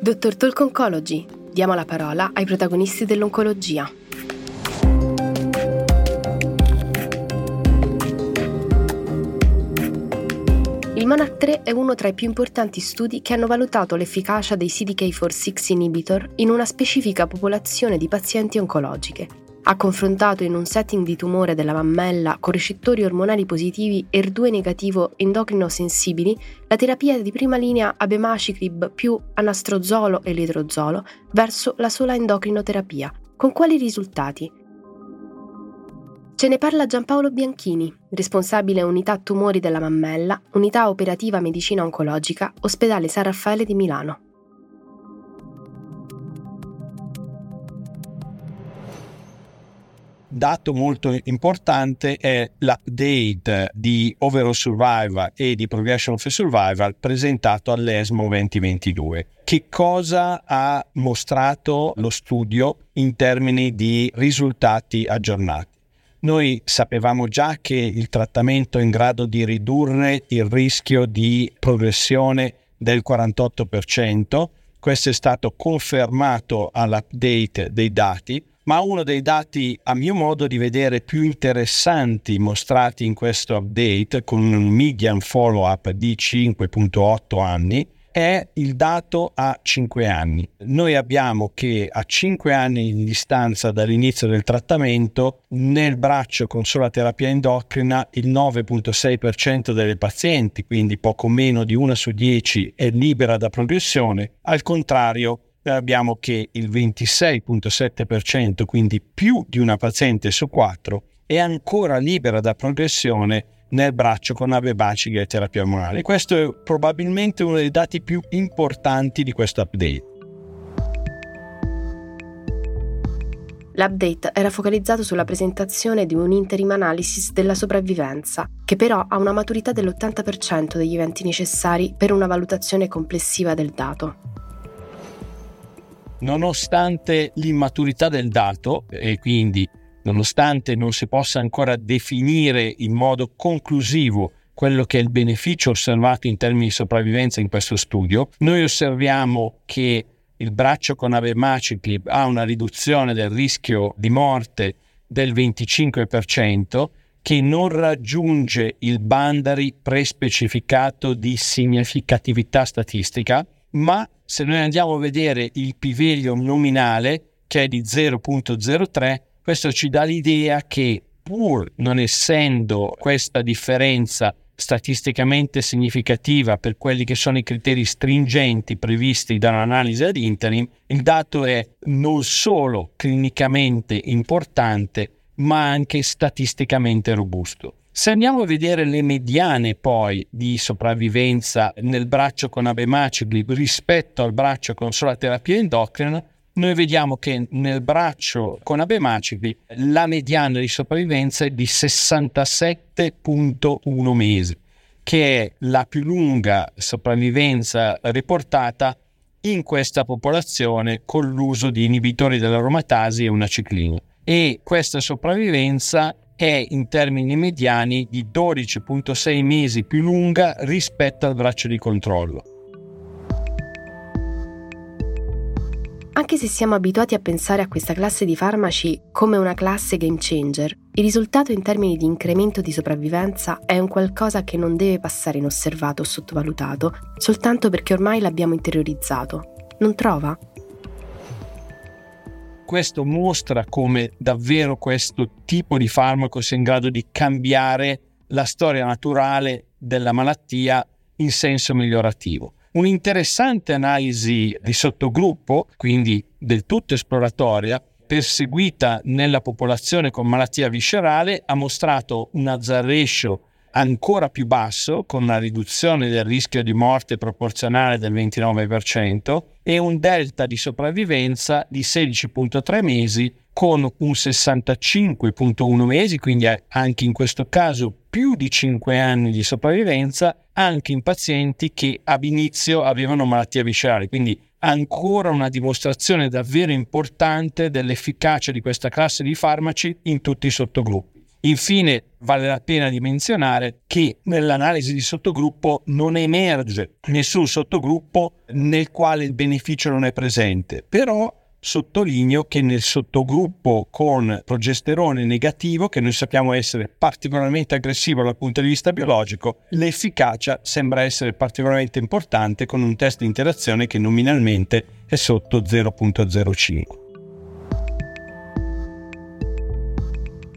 Dottor Talk Oncology, diamo la parola ai protagonisti dell'oncologia. Il Monarch 3 è uno tra i più importanti studi che hanno valutato l'efficacia dei CDK4-6 inhibitor in una specifica popolazione di pazienti oncologiche. Ha confrontato in un setting di tumore della mammella con recettori ormonali positivi ER2 negativo endocrino sensibili la terapia di prima linea abemaciclib più anastrozolo e letrozolo verso la sola endocrinoterapia. Con quali risultati? Ce ne parla Giampaolo Bianchini, responsabile unità tumori della mammella, unità operativa medicina oncologica, ospedale San Raffaele di Milano. Dato molto importante è l'update di overall survival e di progression of survival presentato all'ESMO 2022. Che cosa ha mostrato lo studio in termini di risultati aggiornati? Noi sapevamo già che il trattamento è in grado di ridurre il rischio di progressione del 48%, questo è stato confermato all'update dei dati, ma uno dei dati a mio modo di vedere più interessanti mostrati in questo update con un median follow-up di 5.8 anni è il dato a 5 anni. Noi abbiamo che a 5 anni di distanza dall'inizio del trattamento, nel braccio con sola terapia endocrina, il 9.6% delle pazienti, quindi poco meno di una su 10, è libera da progressione. Al contrario, abbiamo che il 26.7%, quindi più di una paziente su 4, è ancora libera da progressione nel braccio con abebaciche e terapia ormonale. Questo è probabilmente uno dei dati più importanti di questo update. L'update era focalizzato sulla presentazione di un interim analysis della sopravvivenza, che però ha una maturità dell'80% degli eventi necessari per una valutazione complessiva del dato. Nonostante l'immaturità del dato e quindi nonostante non si possa ancora definire in modo conclusivo quello che è il beneficio osservato in termini di sopravvivenza in questo studio, noi osserviamo che il braccio con abemaciclib ha una riduzione del rischio di morte del 25%, che non raggiunge il boundary prespecificato di significatività statistica, ma se noi andiamo a vedere il p-value nominale, che è di 0.03, questo ci dà l'idea che pur non essendo questa differenza statisticamente significativa per quelli che sono i criteri stringenti previsti dall'analisi ad interim, il dato è non solo clinicamente importante, ma anche statisticamente robusto. Se andiamo a vedere le mediane poi di sopravvivenza nel braccio con abemaciclib rispetto al braccio con sola terapia endocrina, noi vediamo che nel braccio con abemacicli la mediana di sopravvivenza è di 67.1 mesi, che è la più lunga sopravvivenza riportata in questa popolazione con l'uso di inibitori dell'aromatasi e una ciclina. E questa sopravvivenza è in termini mediani di 12.6 mesi più lunga rispetto al braccio di controllo. Anche se siamo abituati a pensare a questa classe di farmaci come una classe game changer, il risultato in termini di incremento di sopravvivenza è un qualcosa che non deve passare inosservato o sottovalutato, soltanto perché ormai l'abbiamo interiorizzato. Non trova? Questo mostra come davvero questo tipo di farmaco sia in grado di cambiare la storia naturale della malattia in senso migliorativo. Un'interessante analisi di sottogruppo, quindi del tutto esploratoria, perseguita nella popolazione con malattia viscerale, ha mostrato un hazard ratio ancora più basso, con una riduzione del rischio di morte proporzionale del 29% e un delta di sopravvivenza di 16.3 mesi con un 65.1 mesi, quindi anche in questo caso più di 5 anni di sopravvivenza, anche in pazienti che ab inizio avevano malattia viscerale. Quindi ancora una dimostrazione davvero importante dell'efficacia di questa classe di farmaci in tutti i sottogruppi. Infine, vale la pena di menzionare che nell'analisi di sottogruppo non emerge nessun sottogruppo nel quale il beneficio non è presente, però sottolineo che nel sottogruppo con progesterone negativo, che noi sappiamo essere particolarmente aggressivo dal punto di vista biologico, l'efficacia sembra essere particolarmente importante con un test di interazione che nominalmente è sotto 0.05.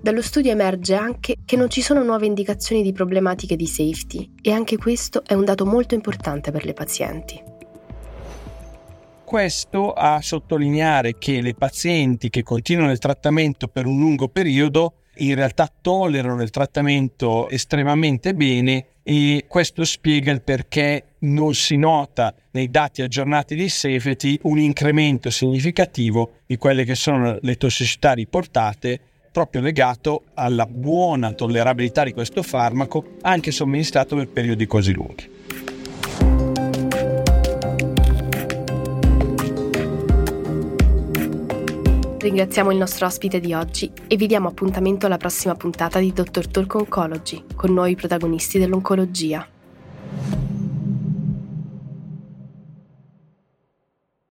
Dallo studio emerge anche che non ci sono nuove indicazioni di problematiche di safety e anche questo è un dato molto importante per le pazienti. Questo a sottolineare che le pazienti che continuano il trattamento per un lungo periodo in realtà tollerano il trattamento estremamente bene e questo spiega il perché non si nota nei dati aggiornati di safety un incremento significativo di quelle che sono le tossicità riportate proprio legato alla buona tollerabilità di questo farmaco anche somministrato per periodi così lunghi. Ringraziamo il nostro ospite di oggi e vi diamo appuntamento alla prossima puntata di Dr. Talk Oncology con nuovi protagonisti dell'oncologia.